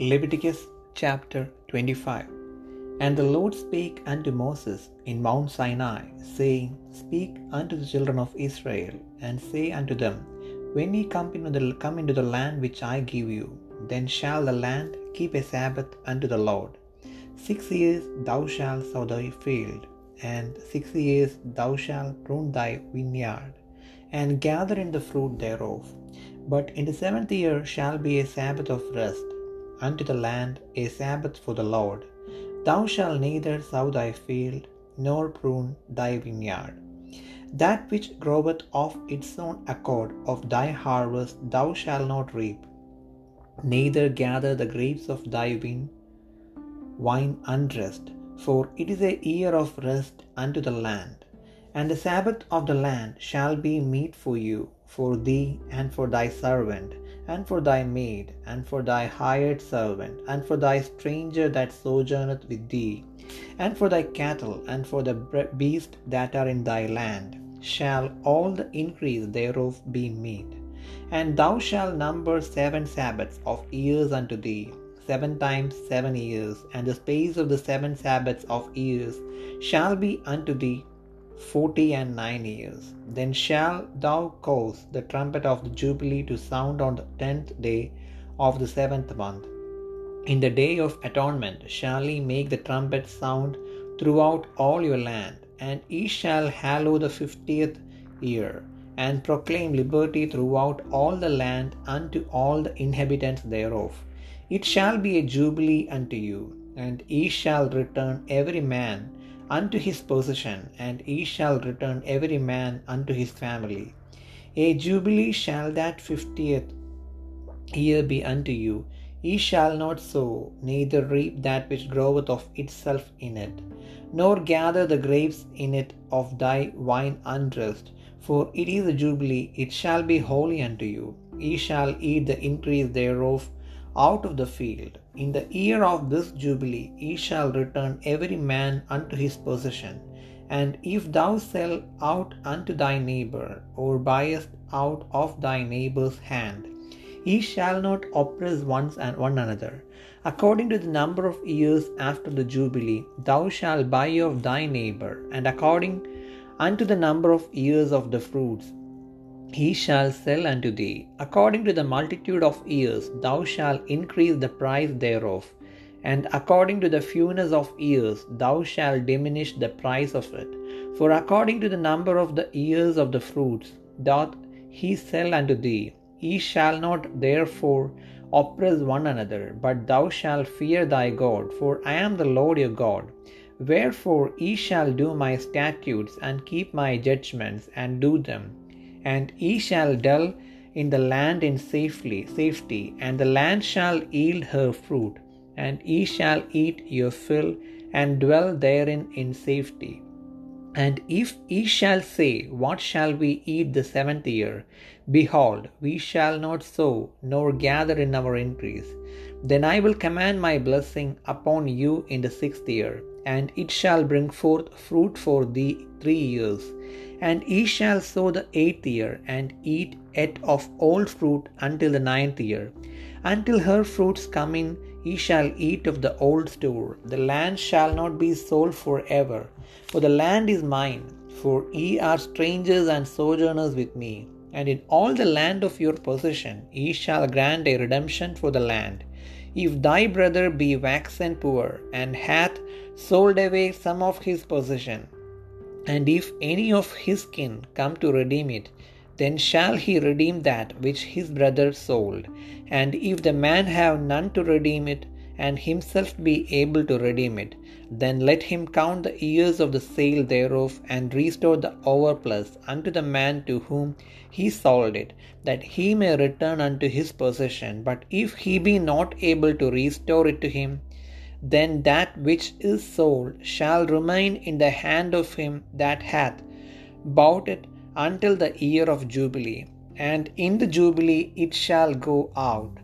Leviticus chapter 25 And the Lord spake unto Moses in Mount Sinai, saying, Speak unto the children of Israel, and say unto them, When ye come into the, come into the land which I give you, then shall the land keep a Sabbath unto the Lord. Six years thou shalt sow thy field, and six years thou shalt prune thy vineyard, and gather in the fruit thereof. But in the seventh year shall be a Sabbath of rest unto the land, a Sabbath for the Lord. Thou shalt neither sow thy field, nor prune thy vineyard. That which groweth of its own accord of thy harvest thou shalt not reap, neither gather the grapes of thy vine, wine unrest, for it is a year of rest unto the land. And the Sabbath of the land shall be meat for you, for thee, and for thy servant, and for thy maid, and for thy hired servant, and for thy stranger that sojourneth with thee, and for thy cattle, and for the beasts that are in thy land, shall all the increase thereof be meat. And thou shalt number seven Sabbaths of years unto thee, seven times seven years, and the space of the seven Sabbaths of years shall be unto thee forty and nine years. Then shall thou cause the trumpet of the Jubilee to sound on the tenth day of the seventh month. In the day of atonement shall ye make the trumpet sound throughout all your land, and ye shall hallow the fiftieth year, and proclaim liberty throughout all the land unto all the inhabitants thereof. It shall be a jubilee unto you, and ye shall return every man unto his possession, and ye shall return every man unto his family. A jubilee shall that fiftieth year be unto you. Ye shall not sow, neither reap that which groweth of itself in it, nor gather the grapes in it of thy wine undressed, for it is a jubilee, it shall be holy unto you. Ye shall eat the increase thereof out of the field. In the year of this jubilee ye shall return every man unto his possession. And if thou sell out unto thy neighbor, or buyest out of thy neighbor's hand, ye shall not oppress one and one another. According to the number of years after the jubilee, thou shalt buy of thy neighbor, and according unto the number of years of the fruits, he shall sell unto thee. According to the multitude of years, thou shalt increase the price thereof, and according to the fewness of years, thou shalt diminish the price of it. For according to the number of the years of the fruits doth he sell unto thee. Ye shall not therefore oppress one another, but thou shalt fear thy God, for I am the Lord your God. Wherefore ye shall do my statutes and keep my judgments and do them and ye shall dwell in the land in safely, safety, and the land shall yield her fruit, and ye shall eat your fill, and dwell therein in safety. And if ye shall say, What shall we eat the seventh year? Behold, we shall not sow, nor gather in our increase. Then I will command my blessing upon you in the sixth year, and it shall bring forth fruit for thee three years. And ye shall sow the eighth year, and eat yet of old fruit until the ninth year. Until her fruits come in, ye shall eat of the old store. The land shall not be sold for ever, for the land is mine. For ye are strangers and sojourners with me. And in all the land of your possession ye shall grant a redemption for the land. If thy brother be waxen poor, and hath sold away some of his possession, and if any of his kin come to redeem it, then shall he redeem that which his brother sold. And if the man have none to redeem it, and himself be able to redeem it, then let him count the years of the sale thereof, and restore the overplus unto the man to whom he sold it, that he may return unto his possession. But if he be not able to restore it to him, then that which is sold shall remain in the hand of him that hath bought it until the year of Jubilee. And in the Jubilee it shall go out,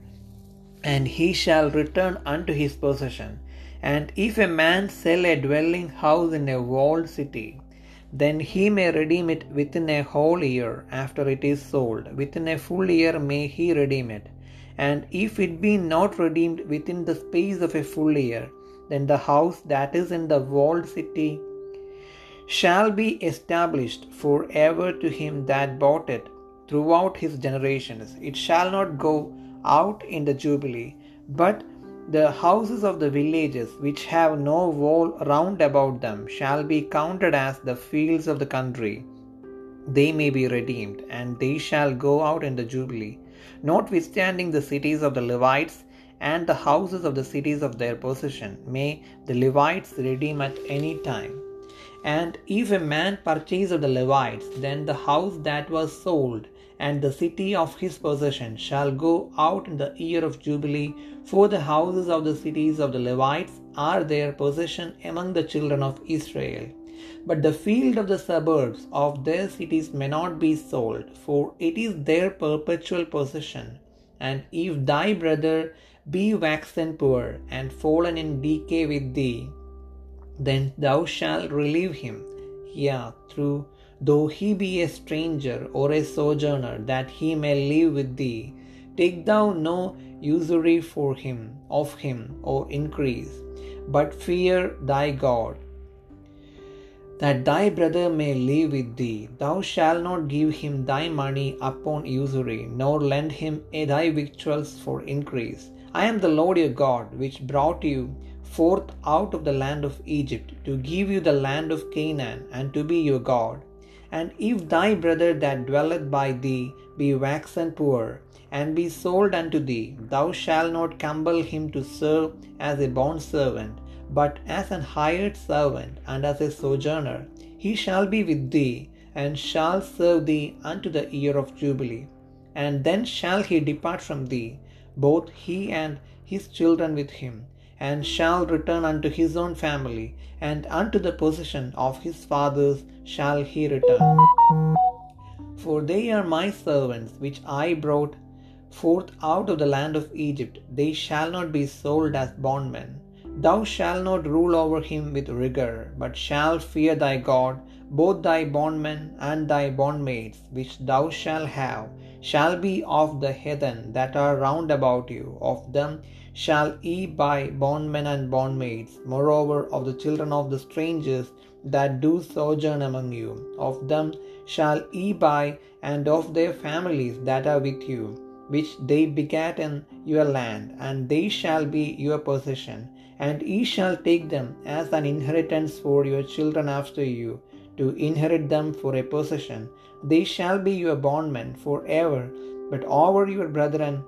and he shall return unto his possession. And if a man sell a dwelling house in a walled city, then he may redeem it within a whole year after it is sold. Within a full year may he redeem it. And if it be not redeemed within the space of a full year, then the house that is in the walled city shall be established for ever to him that bought it throughout his generations. It shall not go out in the Jubilee, but the houses of the villages which have no wall round about them shall be counted as the fields of the country. They may be redeemed, and they shall go out in the Jubilee, notwithstanding the cities of the Levites and the houses of the cities of their possession may the Levites redeem at any time. And if a man purchase of the Levites, then the house that was sold and the city of his possession shall go out in the year of Jubilee, for the houses of the cities of the Levites are their possession among the children of Israel. But the field of the suburbs of their cities may not be sold, for it is their perpetual possession. And if thy brother be waxen poor and fallen in decay with thee, then thou shalt relieve him, yea, through though he be a stranger or a sojourner, that he may live with thee. Take thou no usury for him of him or increase, but fear thy God, that thy brother may live with thee. Thou shalt not give him thy money upon usury, nor lend him thy victuals for increase. I am the Lord your God, which brought you forth out of the land of Egypt, to give you the land of Canaan, and to be your God. And if thy brother that dwelleth by thee be waxen poor, and be sold unto thee, thou shalt not compel him to serve as a bondservant, but as an hired servant, and as a sojourner. He shall be with thee, and shall serve thee unto the year of Jubilee. And then shall he depart from thee, both he and his children with him, and shall return unto his own family, and unto the possession of his fathers shall he return. For they are my servants, which I brought forth out of the land of Egypt. They shall not be sold as bondmen. Thou shalt not rule over him with rigor, but shalt fear thy God. Both thy bondmen and thy bondmaids, which thou shalt have, shall be of the heathen that are round about you. Of them shall ye buy bondmen and bondmaids, moreover of the children of the strangers that do sojourn among you. Of them shall ye buy, and of their families that are with you, which they begat in your land, and they shall be your possession. And ye shall take them as an inheritance for your children after you, to inherit them for a possession. They shall be your bondmen for ever, but over your brethren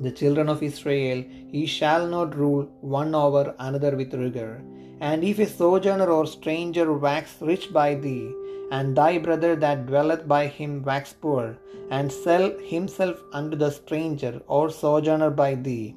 the children of Israel, he shall not rule one over another with rigor. And if a sojourner or stranger wax rich by thee, and thy brother that dwelleth by him wax poor, and sell himself unto the stranger or sojourner by thee,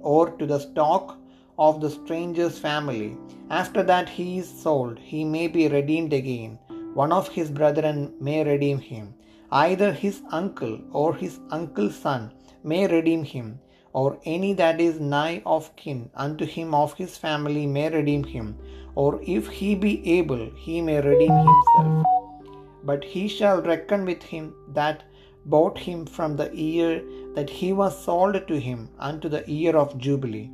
or to the stock of the stranger's family, after that he is sold, he may be redeemed again. One of his brethren may redeem him, either his uncle or his uncle's son may redeem him, or any that is nigh of kin unto him of his family may redeem him, or if he be able, he may redeem himself. But he shall reckon with him that bought him from the year that he was sold to him unto the year of Jubilee.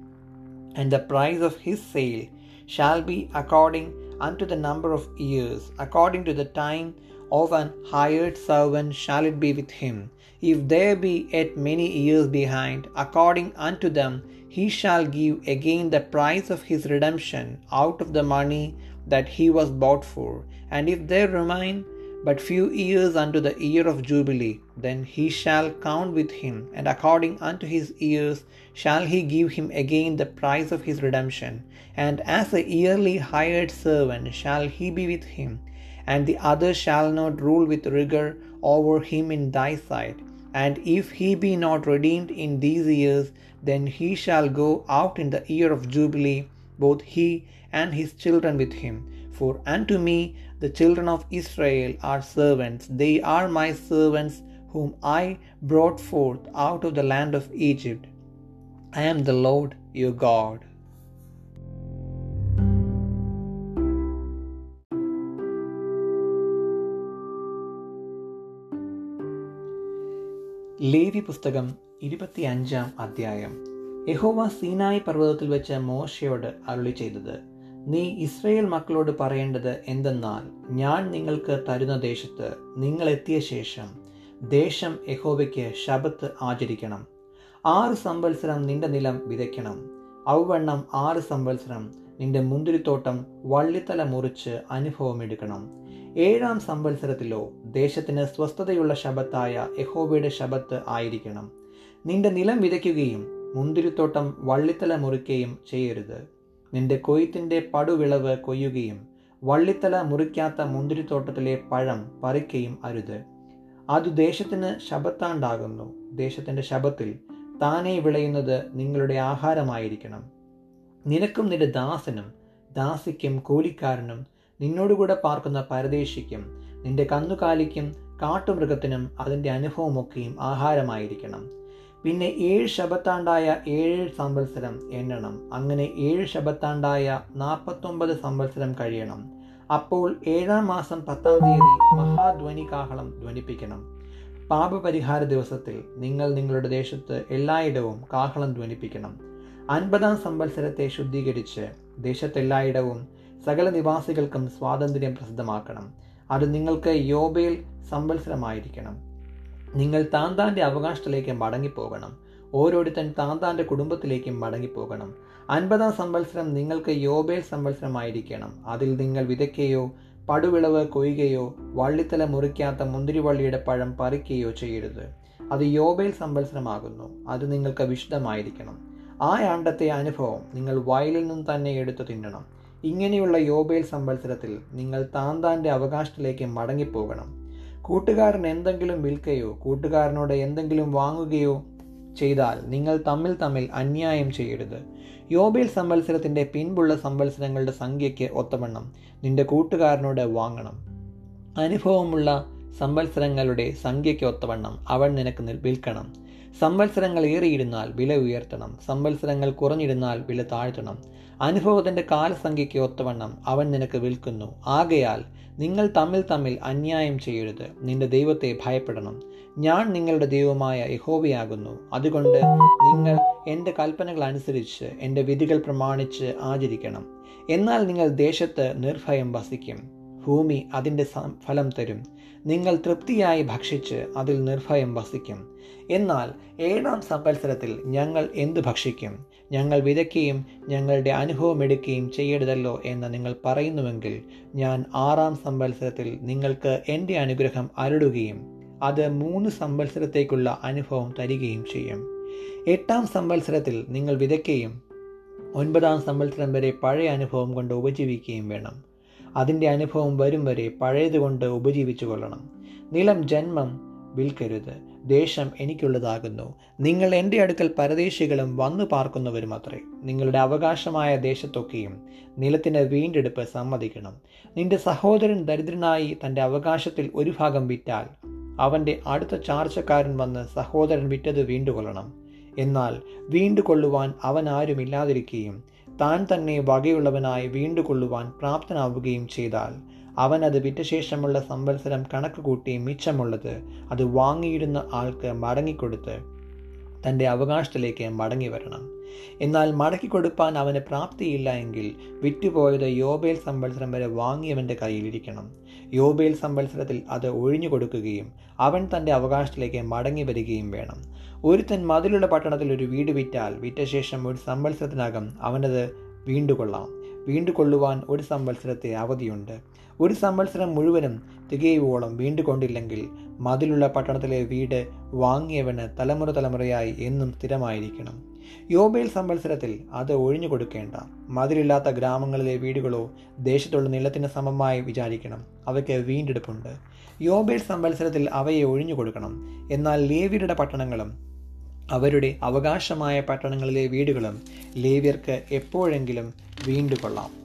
And the price of his sale shall be according unto the number of years, according to the time of an hired servant shall it be with him. If there be yet many years behind, according unto them he shall give again the price of his redemption out of the money that he was bought for. And if there remain but few years unto the year of Jubilee, then he shall count with him, and according unto his years shall he give him again the price of his redemption. And as a yearly hired servant shall he be with him, and the other shall not rule with rigor over him in thy sight. And if he be not redeemed in these years, then he shall go out in the year of Jubilee, both he and his children with him. For unto me the children of Israel are servants, they are my servants whom I brought forth out of the land of Egypt. I am the Lord your God. Levi പുസ്തകം ഇരുപത്തിയഞ്ചാം അധ്യായം. യഹോവ സീനായി പർവതത്തിൽ വെച്ച് മോശയോട് അരുളി ചെയ്തത് നീ Israel മക്കളോട് പറയേണ്ടത് എന്തെന്നാൽ ഞാൻ നിങ്ങൾക്ക് തരുന്ന ദേശത്ത് നിങ്ങൾ എത്തിയ ശേഷം ദേശം യഹോവയ്ക്ക് ശബത്ത് ആചരിക്കണം. ആറ് സംവത്സരം നിന്റെ നിലം വിതയ്ക്കണം. ഔവണ്ണം ആറ് സംവത്സരം നിന്റെ മുന്തിരിത്തോട്ടം വള്ളിത്തല മുറിച്ച് അനുഭവമെടുക്കണം ഏഴാം സംവത്സരത്തിലോ ദേശത്തിന് സ്വസ്ഥതയുള്ള ശബത്തായ യഹോവയുടെ ശബത്ത് ആയിരിക്കണം. നിന്റെ നിലം വിതയ്ക്കുകയും മുന്തിരിത്തോട്ടം വള്ളിത്തല മുറിക്കുകയും ചെയ്യരുത്. നിന്റെ കൊയ്ത്തിന്റെ പടുവിളവ് കൊയ്യുകയും വള്ളിത്തല മുറിക്കാത്ത മുന്തിരിത്തോട്ടത്തിലെ പഴം പറിക്കുകയും അരുത്. അത് ദേശത്തിന് ശബത്താണ്ടാകുന്നു. ദേശത്തിന്റെ ശബത്തിൽ താനേ വിളയുന്നത് നിങ്ങളുടെ ആഹാരമായിരിക്കണം. നിനക്കും നിന്റെ ദാസനും ദാസിക്കും കൂലിക്കാരനും നിന്നോടുകൂടെ പാർക്കുന്ന പരദേശിക്കും നിന്റെ കന്നുകാലിക്കും കാട്ടുമൃഗത്തിനും അതിന്റെ അനുഭവമൊക്കെയും ആഹാരമായിരിക്കണം. പിന്നെ ഏഴ് ശബത്താണ്ടായ ഏഴ് സംവത്സരം എണ്ണണം. അങ്ങനെ ഏഴ് ശബത്താണ്ടായ നാൽപ്പത്തൊമ്പത് സംവത്സരം കഴിയണം. അപ്പോൾ ഏഴാം മാസം പത്താം തീയതി മഹാധ്വനി കാഹളം ധ്വനിപ്പിക്കണം. പാപപരിഹാര ദിവസത്തിൽ നിങ്ങൾ നിങ്ങളുടെ ദേശത്ത് എല്ലായിടവും കാഹളം ധ്വനിപ്പിക്കണം. അൻപതാം സംവത്സരത്തെ ശുദ്ധീകരിച്ച് ദേശത്തെല്ലായിടവും സകല നിവാസികൾക്കും സ്വാതന്ത്ര്യം പ്രസിദ്ധമാക്കണം. അത് നിങ്ങൾക്ക് യോബയിൽ സംവത്സരമായിരിക്കണം. നിങ്ങൾ താന്താന്റെ അവകാശത്തിലേക്ക് മടങ്ങിപ്പോകണം. ഓരോരുത്തൻ താന്താന്റെ കുടുംബത്തിലേക്കും മടങ്ങിപ്പോകണം. അൻപതാം സംവത്സരം നിങ്ങൾക്ക് യോബേൽ സംവത്സരമായിരിക്കണം. അതിൽ നിങ്ങൾ വിതയ്ക്കുകയോ പടുവിളവ് കൊയ്യുകയോ വള്ളിത്തല മുറിക്കാത്ത മുന്തിരിവള്ളിയുടെ പഴം പറിക്കുകയോ ചെയ്യരുത്. അത് യോബേൽ സംവത്സരമാകുന്നു. അത് നിങ്ങൾക്ക് വിശുദ്ധമായിരിക്കണം. ആ ആണ്ടത്തെ അനുഭവം നിങ്ങൾ വയലിൽ നിന്നും തന്നെ എടുത്തു തിന്നണം. ഇങ്ങനെയുള്ള യോബേൽ സംവത്സരത്തിൽ നിങ്ങൾ താന്താന്റെ അവകാശത്തിലേക്ക് മടങ്ങിപ്പോകണം. കൂട്ടുകാരൻ എന്തെങ്കിലും വിൽക്കുകയോ കൂട്ടുകാരനോട് എന്തെങ്കിലും വാങ്ങുകയോ ചെയ്താൽ നിങ്ങൾ തമ്മിൽ തമ്മിൽ അന്യായം ചെയ്യരുത്. യോബേൽ സംവത്സരത്തിന്റെ പിൻപുള്ള സംവത്സരങ്ങളുടെ സംഖ്യയ്ക്ക് ഒത്തവണ്ണം നിന്റെ കൂട്ടുകാരനോട് വാങ്ങണം. അനുഭവമുള്ള സംവത്സരങ്ങളുടെ സംഖ്യയ്ക്ക് ഒത്തവണ്ണം അവൻ നിനക്ക് വിൽക്കണം. സംവത്സരങ്ങൾ ഏറിയിരുന്നാൽ വില ഉയർത്തണം. സംവത്സരങ്ങൾ കുറഞ്ഞിരുന്നാൽ വില താഴ്ത്തണം. അനുഭവത്തിന്റെ കാലസംഖ്യയ്ക്ക് ഒത്തവണ്ണം അവൻ നിനക്ക് വിൽക്കുന്നു. ആകയാൽ നിങ്ങൾ തമ്മിൽ തമ്മിൽ അന്യായം ചെയ്യരുത്. നിന്റെ ദൈവത്തെ ഭയപ്പെടണം. ഞാൻ നിങ്ങളുടെ ദൈവമായ യഹോവയാകുന്നു. അതുകൊണ്ട് നിങ്ങൾ എന്റെ കൽപ്പനകൾ അനുസരിച്ച് എന്റെ വിധികൾ പ്രമാണിച്ച് ആചരിക്കണം. എന്നാൽ നിങ്ങൾ ദേശത്ത് നിർഭയം വസിക്കും. ഭൂമി അതിന്റെ ഫലം തരും. നിങ്ങൾ തൃപ്തിയായി ഭക്ഷിച്ച് അതിൽ നിർഭയം വസിക്കും. എന്നാൽ ഏഴാം സമ്പത്സരത്തിൽ ഞങ്ങൾ എന്ത് ഭക്ഷിക്കും? ഞങ്ങൾ വിതയ്ക്കുകയും ഞങ്ങളുടെ അനുഭവം എടുക്കുകയും ചെയ്യരുതല്ലോ എന്ന് നിങ്ങൾ പറയുന്നുവെങ്കിൽ ഞാൻ ആറാം സംവത്സരത്തിൽ നിങ്ങൾക്ക് എന്റെ അനുഗ്രഹം അരുടുകയും അത് മൂന്ന് സംവത്സരത്തേക്കുള്ള അനുഭവം തരികയും ചെയ്യും. എട്ടാം സംവത്സരത്തിൽ നിങ്ങൾ വിതയ്ക്കുകയും ഒൻപതാം സംവത്സരം വരെ പഴയ അനുഭവം കൊണ്ട് ഉപജീവിക്കുകയും വേണം. അതിന്റെ അനുഭവം വരും വരെ പഴയതുകൊണ്ട് ഉപജീവിച്ചു കൊള്ളണം. നിലം ജന്മം വിൽക്കരുത്. ദേശം എനിക്കുള്ളതാകുന്നു. നിങ്ങൾ എന്റെ അടുക്കൽ പരദേശികളും വന്നു പാർക്കുന്നവരും അത്രേ. നിങ്ങളുടെ അവകാശമായ ദേശത്തൊക്കെയും നിലത്തിന് വീണ്ടെടുപ്പ് സമ്മതിക്കണം. നിന്റെ സഹോദരൻ ദരിദ്രനായി തന്റെ അവകാശത്തിൽ ഒരു ഭാഗം വിറ്റാൽ അവന്റെ അടുത്ത ചാർച്ചക്കാരൻ വന്ന് സഹോദരൻ വിറ്റത് വീണ്ടുകൊള്ളണം. എന്നാൽ വീണ്ടുകൊള്ളുവാൻ അവൻ ആരുമില്ലാതിരിക്കുകയും താൻ തന്നെ വകയുള്ളവനായി വീണ്ടുകൊള്ളുവാൻ പ്രാപ്തനാവുകയും ചെയ്താൽ അവൻ അത് വിറ്റ ശേഷമുള്ള സംവത്സരം കണക്ക് കൂട്ടി മിച്ചമുള്ളത് അത് വാങ്ങിയിരുന്ന ആൾക്ക് മടങ്ങിക്കൊടുത്ത് തന്റെ അവകാശത്തിലേക്ക് മടങ്ങി വരണം എന്നാൽ മടക്കി കൊടുപ്പാൻ അവന് പ്രാപ്തിയില്ല എങ്കിൽ വിറ്റുപോയത് യോബേൽ സംവത്സരം വരെ വാങ്ങിയവന്റെ കയ്യിലിരിക്കണം യോബേൽ സംവത്സരത്തിൽ അത് ഒഴിഞ്ഞു കൊടുക്കുകയും അവൻ തന്റെ അവകാശത്തിലേക്ക് മടങ്ങി വരികയും വേണം. ഒരുത്തൻ മതിലുള്ള പട്ടണത്തിൽ ഒരു വീട് വിറ്റാൽ വിറ്റ ശേഷം ഒരു സംവത്സരത്തിനകം അവനത് വീണ്ടുകൊള്ളാം. വീണ്ടുകൊള്ളുവാൻ ഒരു സംവത്സരത്തെ അവധിയുണ്ട്. ഒരു സംവത്സരം മുഴുവനും തികയുവോളം വീണ്ടുകൊണ്ടില്ലെങ്കിൽ മതിലുള്ള പട്ടണത്തിലെ വീട് വാങ്ങിയവന് തലമുറ തലമുറയായി എന്നും സ്ഥിരമായിരിക്കണം. യോബേൽ സംവത്സരത്തിൽ അത് ഒഴിഞ്ഞു കൊടുക്കേണ്ട മതിലില്ലാത്ത ഗ്രാമങ്ങളിലെ വീടുകളോ ദേശത്തുള്ള നിലത്തിന് സമമായി വിചാരിക്കണം. അവയ്ക്ക് വീണ്ടെടുപ്പുണ്ട്. യോബേൽ സംവത്സരത്തിൽ അവയെ ഒഴിഞ്ഞു കൊടുക്കണം എന്നാൽ ലേവിയുടെ പട്ടണങ്ങളും അവരുടെ അവകാശമായ പട്ടണങ്ങളിലെ വീടുകളും ലേവ്യർക്ക് എപ്പോഴെങ്കിലും വീണ്ടുകൊള്ളാം.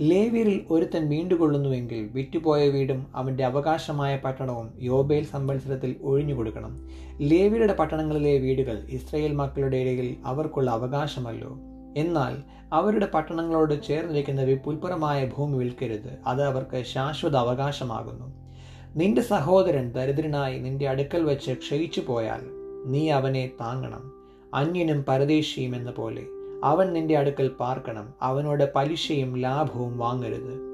ലേവ്യരിൽ ഒരുത്തൻ വീണ്ടുകൊള്ളുന്നുവെങ്കിൽ വിറ്റുപോയ വീടും അവന്റെ അവകാശമായ പട്ടണവും യോബേൽ സംവത്സരത്തിൽ ഒഴിഞ്ഞു കൊടുക്കണം ലേവ്യരുടെ പട്ടണങ്ങളിലെ വീടുകൾ ഇസ്രയേൽ മക്കളുടെ ഇടയിൽ അവർക്കുള്ള അവകാശമല്ലോ. എന്നാൽ അവരുടെ പട്ടണങ്ങളോട് ചേർന്നിരിക്കുന്ന വിപുൽപുരമായ ഭൂമി വിൽക്കരുത്. അത് അവർക്ക് ശാശ്വത അവകാശമാകുന്നു. നിന്റെ സഹോദരൻ ദരിദ്രനായി നിന്റെ അടുക്കൽ വെച്ച് ക്ഷയിച്ചു പോയാൽ നീ അവനെ താങ്ങണം. അന്യനും പരദേശിയും എന്ന പോലെ അവൻ നിന്റെ അടുക്കൽ പാർക്കണം. അവനോട് പലിശയും ലാഭവും വാങ്ങരുത്.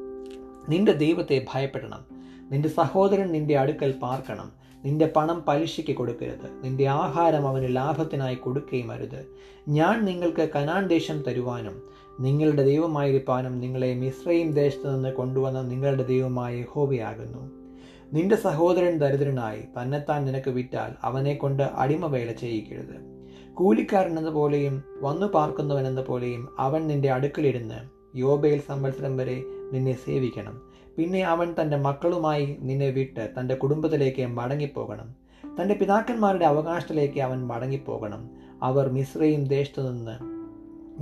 നിന്റെ ദൈവത്തെ ഭയപ്പെടണം. നിന്റെ സഹോദരൻ നിന്റെ അടുക്കൽ പാർക്കണം. നിന്റെ പണം പലിശയ്ക്ക് കൊടുക്കരുത്. നിന്റെ ആഹാരം അവന് ലാഭത്തിനായി കൊടുക്കുകയും അരുത്. ഞാൻ നിങ്ങൾക്ക് കനാൻ ദേശം തരുവാനും നിങ്ങളുടെ ദൈവമായിരിക്കാനും നിങ്ങളെ മിശ്രയും ദേശത്ത് നിന്ന് കൊണ്ടുവന്ന നിങ്ങളുടെ ദൈവമായ യഹോവയാകുന്നു. നിന്റെ സഹോദരൻ ദരിദ്രനായി തന്നെത്താൻ നിനക്ക് വിറ്റാൽ അവനെ കൊണ്ട് അടിമവേല ചെയ്യിക്കരുത്. കൂലിക്കാരൻ എന്ന പോലെയും വന്നു പാർക്കുന്നവൻ എന്ന പോലെയും അവൻ നിന്റെ അടുക്കലിരുന്ന് യോബയിൽ സംവത്സരം വരെ നിന്നെ സേവിക്കണം. പിന്നെ അവൻ തന്റെ മക്കളുമായി നിന്നെ വിട്ട് തന്റെ കുടുംബത്തിലേക്ക് മടങ്ങിപ്പോകണം. തന്റെ പിതാക്കന്മാരുടെ അവകാശത്തിലേക്ക് അവൻ മടങ്ങിപ്പോകണം. അവർ മിശ്രയും ദേശത്തു നിന്ന്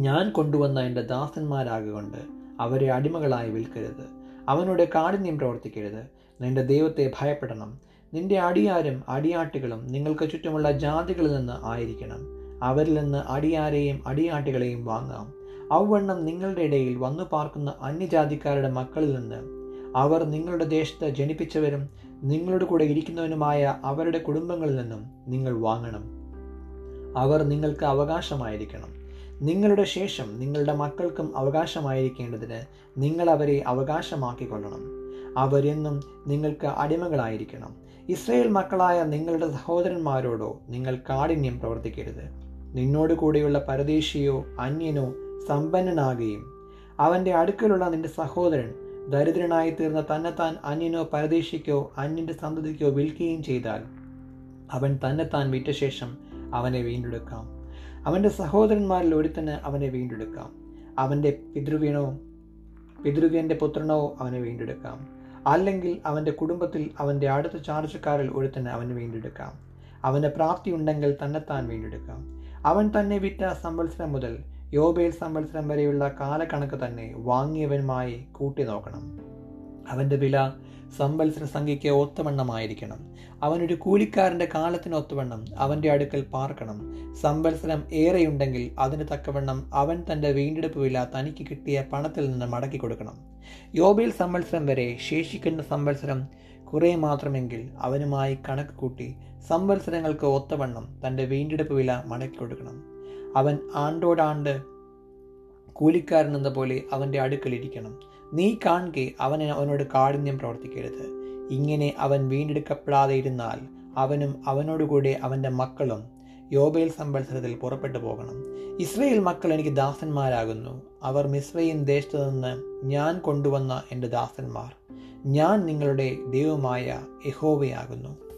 ഞാൻ കൊണ്ടുവന്ന എന്റെ ദാസന്മാരാകൊണ്ട് അവരെ അടിമകളായി വിൽക്കരുത്. അവനോട് കാഠിന്യം പ്രവർത്തിക്കരുത്. നിന്റെ ദൈവത്തെ ഭയപ്പെടണം. നിന്റെ അടിയാരും അടിയാട്ടുകളും നിങ്ങൾക്ക് ചുറ്റുമുള്ള ജാതികളിൽ നിന്ന് ആയിരിക്കണം. അവരിൽ നിന്ന് അടിയാരെയും അടിയാട്ടുകളെയും വാങ്ങാം. അവവണ്ണം നിങ്ങളുടെ ഇടയിൽ വന്നു പാർക്കുന്ന അന്യജാതിക്കാരുടെ മക്കളിൽ നിന്ന് അവർ നിങ്ങളുടെ ദേശത്ത് ജനിപ്പിച്ചവരും നിങ്ങളുടെ കൂടെ ഇരിക്കുന്നവനുമായ അവരുടെ കുടുംബങ്ങളിൽ നിന്നും നിങ്ങൾ വാങ്ങണം. അവർ നിങ്ങൾക്ക് അവകാശമായിരിക്കണം. നിങ്ങളുടെ ശേഷം നിങ്ങളുടെ മക്കൾക്കും അവകാശമായിരിക്കേണ്ടതിന് നിങ്ങൾ അവരെ അവകാശമാക്കിക്കൊള്ളണം. അവരെന്നും നിങ്ങൾക്ക് അടിമകളായിരിക്കണം. ഇസ്രയേൽ മക്കളായ നിങ്ങളുടെ സഹോദരന്മാരോടോ നിങ്ങൾ കാഠിന്യം പ്രവർത്തിക്കരുത്. നിന്നോട് കൂടെയുള്ള പരദേശിയോ അന്യനോ സമ്പന്നനാകുകയും അവന്റെ അടുക്കലുള്ള നിന്റെ സഹോദരൻ ദരിദ്രനായി തീർന്ന തന്നെത്താൻ അന്യനോ പരദേശിക്കോ അന്യന്റെ സന്തതിക്കോ വിൽക്കുകയും ചെയ്താൽ അവൻ തന്നെത്താൻ വിറ്റ ശേഷം അവനെ വീണ്ടെടുക്കാം. അവന്റെ സഹോദരന്മാരിൽ ഒരുത്തന് അവനെ വീണ്ടെടുക്കാം. അവന്റെ പിതൃവീണോ പിതൃവ്യന്റെ പുത്രനോ അവനെ വീണ്ടെടുക്കാം. അല്ലെങ്കിൽ അവന്റെ കുടുംബത്തിൽ അവന്റെ അടുത്ത ചാർജക്കാരിൽ തന്നെ അവന് വീണ്ടെടുക്കാം. ഉണ്ടെങ്കിൽ തന്നെത്താൻ വീണ്ടെടുക്കാം. അവൻ തന്നെ വിറ്റ സംവത്സരം മുതൽ യോബേൽ സംവത്സരം വരെയുള്ള കാലക്കണക്ക് തന്നെ വാങ്ങിയവനുമായി കൂട്ടി നോക്കണം അവന്റെ വില സംവത്സര സംഖ്യയ്ക്ക് ഒത്തവണ്ണമായിരിക്കണം. അവനൊരു കൂലിക്കാരന്റെ കാലത്തിന് ഒത്തവണ്ണം അവന്റെ അടുക്കൽ പാർക്കണം. സംവത്സരം ഏറെയുണ്ടെങ്കിൽ അതിന് തക്കവണ്ണം അവൻ തന്റെ വീണ്ടെടുപ്പ് വില തനിക്ക് കിട്ടിയ പണത്തിൽ നിന്ന് മടക്കി കൊടുക്കണം. യോബിൽ സംവത്സരം വരെ ശേഷിക്കുന്ന സംവത്സരം കുറേ മാത്രമെങ്കിൽ അവനുമായി കണക്ക് കൂട്ടി സംവത്സരങ്ങൾക്ക് ഒത്തവണ്ണം തന്റെ വീണ്ടെടുപ്പ് വില മടക്കി കൊടുക്കണം. അവൻ ആണ്ടോടാണ്ട് കൂലിക്കാരൻ എന്ന പോലെ അവന്റെ അടുക്കലിരിക്കണം നീ കാണുകെ അവന് അവനോട് കാഠിന്യം പ്രവർത്തിക്കരുത്. ഇങ്ങനെ അവൻ വീണ്ടെടുക്കപ്പെടാതെ ഇരുന്നാൽ അവനും അവനോടുകൂടെ അവന്റെ മക്കളും യോബേൽ സംവത്സരത്തിൽ പുറപ്പെട്ടു പോകണം. ഇസ്രയേൽ മക്കൾ എനിക്ക് ദാസന്മാരാകുന്നു. അവർ മിസ്രയിൻ ദേശത്തു നിന്ന് ഞാൻ കൊണ്ടുവന്ന എന്റെ ദാസന്മാർ. ഞാൻ നിങ്ങളുടെ ദൈവമായ യഹോവയാകുന്നു.